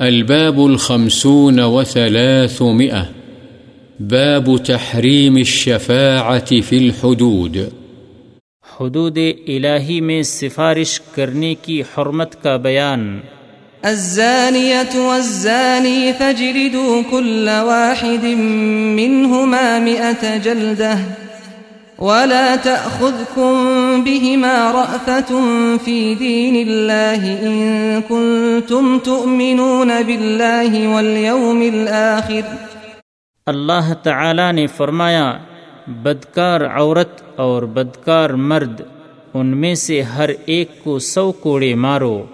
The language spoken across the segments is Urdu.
الباب الخمسون وثلاثمئة باب تحريم الشفاعة في الحدود. حدود الہی میں سفارش کرنے کی حرمت کا بیان۔ الزانية والزاني فاجلدوا كل واحد منهما مئة جلدة. ولا تأخذكم بهما رأفة في دين الله إن كنتم تؤمنون بالله واليوم الآخر. اللہ تعالی نے فرمایا، بدکار عورت اور بدکار مرد، ان میں سے ہر ایک کو سو کوڑے مارو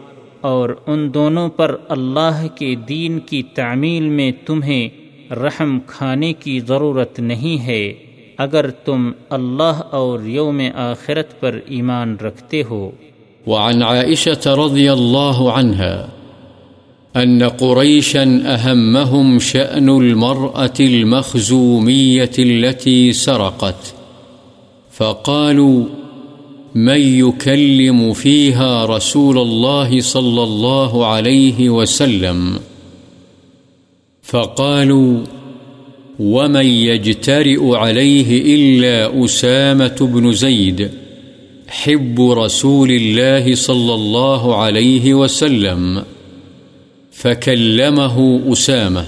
اور ان دونوں پر اللہ کے دین کی تعمیل میں تمہیں رحم کھانے کی ضرورت نہیں ہے۔ اگر تم اللہ اور یوم آخرت پر ایمان رکھتے ہو۔ وعن عائشة رضي الله عنها أن قريشا أهمهم شأن المرأة المخزومية التي سرقت فقالوا من يكلم فيها رسول الله صلى الله عليه وسلم فقالوا ومن يجترئ عليه إلا أسامة بن زيد حب رسول الله صلى الله عليه وسلم فكلمه أسامة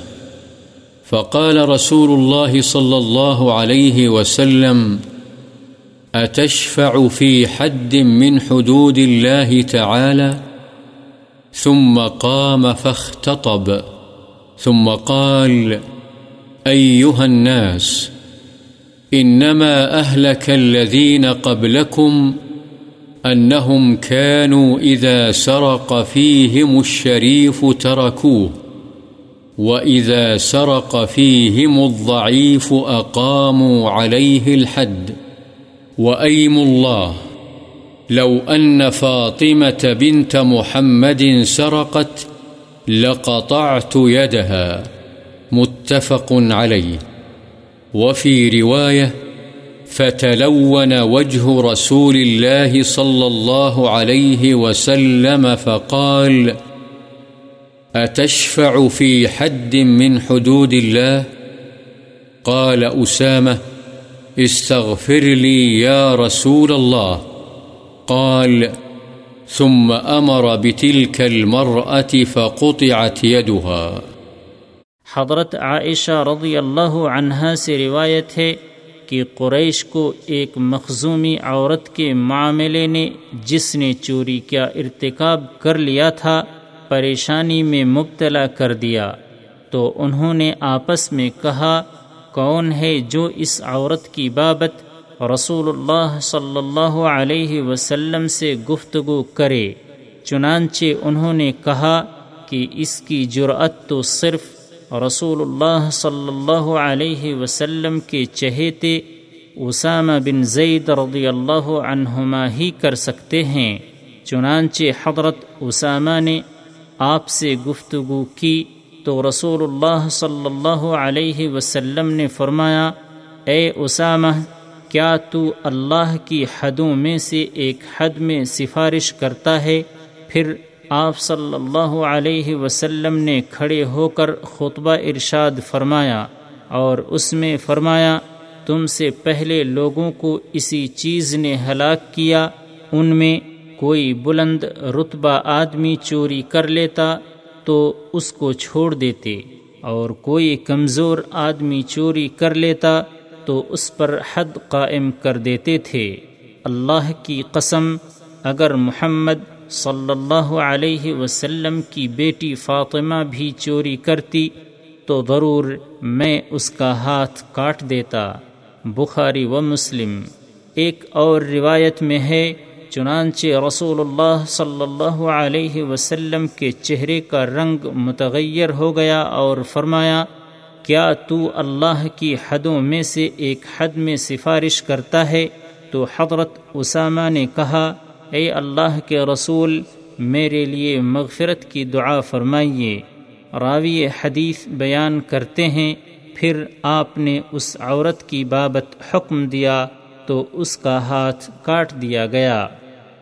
فقال رسول الله صلى الله عليه وسلم أتشفع في حد من حدود الله تعالى؟ ثم قام فاختطب ثم قال أيها الناس، إنما أهلك الذين قبلكم أنهم كانوا إذا سرق فيهم الشريف تركوه، وإذا سرق فيهم الضعيف أقاموا عليه الحد. وأيم الله، لو أن فاطمة بنت محمد سرقت لقطعت يدها. متفق عليه وفي رواية فتلون وجه رسول الله صلى الله عليه وسلم فقال أتشفع في حد من حدود الله قال أسامة استغفر لي يا رسول الله قال، ثم أمر بتلك المرأة فقطعت يدها حضرت عائشہ رضی اللہ عنہا سے روایت ہے کہ قریش کو ایک مخزومی عورت کے معاملے نے جس نے چوری کا ارتکاب کر لیا تھا، پریشانی میں مبتلا کر دیا۔ تو انہوں نے آپس میں کہا، کون ہے جو اس عورت کی بابت رسول اللہ صلی اللہ علیہ وسلم سے گفتگو کرے؟ چنانچہ انہوں نے کہا کہ اس کی جرأت تو صرف رسول اللہ صلی اللہ علیہ وسلم کے چہیتے اسامہ بن زید رضی اللہ عنہما ہی کر سکتے ہیں چنانچہ حضرت اسامہ نے آپ سے گفتگو کی تو رسول اللہ صلی اللہ علیہ وسلم نے فرمایا اے اسامہ کیا تو اللہ کی حدوں میں سے ایک حد میں سفارش کرتا ہے پھر آپ صلی اللہ علیہ وسلم نے کھڑے ہو کر خطبہ ارشاد فرمایا اور اس میں فرمایا، تم سے پہلے لوگوں کو اسی چیز نے ہلاک کیا، ان میں کوئی بلند رتبہ آدمی چوری کر لیتا تو اس کو چھوڑ دیتے، اور کوئی کمزور آدمی چوری کر لیتا تو اس پر حد قائم کر دیتے تھے۔ اللہ کی قسم، اگر محمد صلی اللہ علیہ وسلم کی بیٹی فاطمہ بھی چوری کرتی تو ضرور میں اس کا ہاتھ کاٹ دیتا۔ بخاری و مسلم۔ ایک اور روایت میں ہے، چنانچہ رسول اللہ صلی اللہ علیہ وسلم کے چہرے کا رنگ متغیر ہو گیا اور فرمایا، کیا تو اللہ کی حدوں میں سے ایک حد میں سفارش کرتا ہے؟ تو حضرت اسامہ نے کہا اے اللہ کے رسول، میرے لیے مغفرت کی دعا فرمائیے۔ راوی حدیث بیان کرتے ہیں، پھر آپ نے اس عورت کی بابت حکم دیا تو اس کا ہاتھ کاٹ دیا گیا۔